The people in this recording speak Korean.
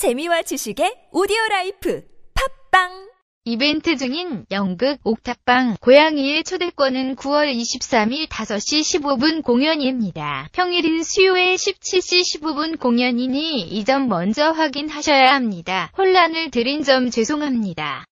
재미와 지식의 오디오 라이프 팟빵 이벤트 중인 연극 옥탑방 고양이의 초대권은 9월 23일 5시 15분 공연입니다. 평일인 수요일 17시 15분 공연이니 이 점 먼저 확인하셔야 합니다. 혼란을 드린 점 죄송합니다.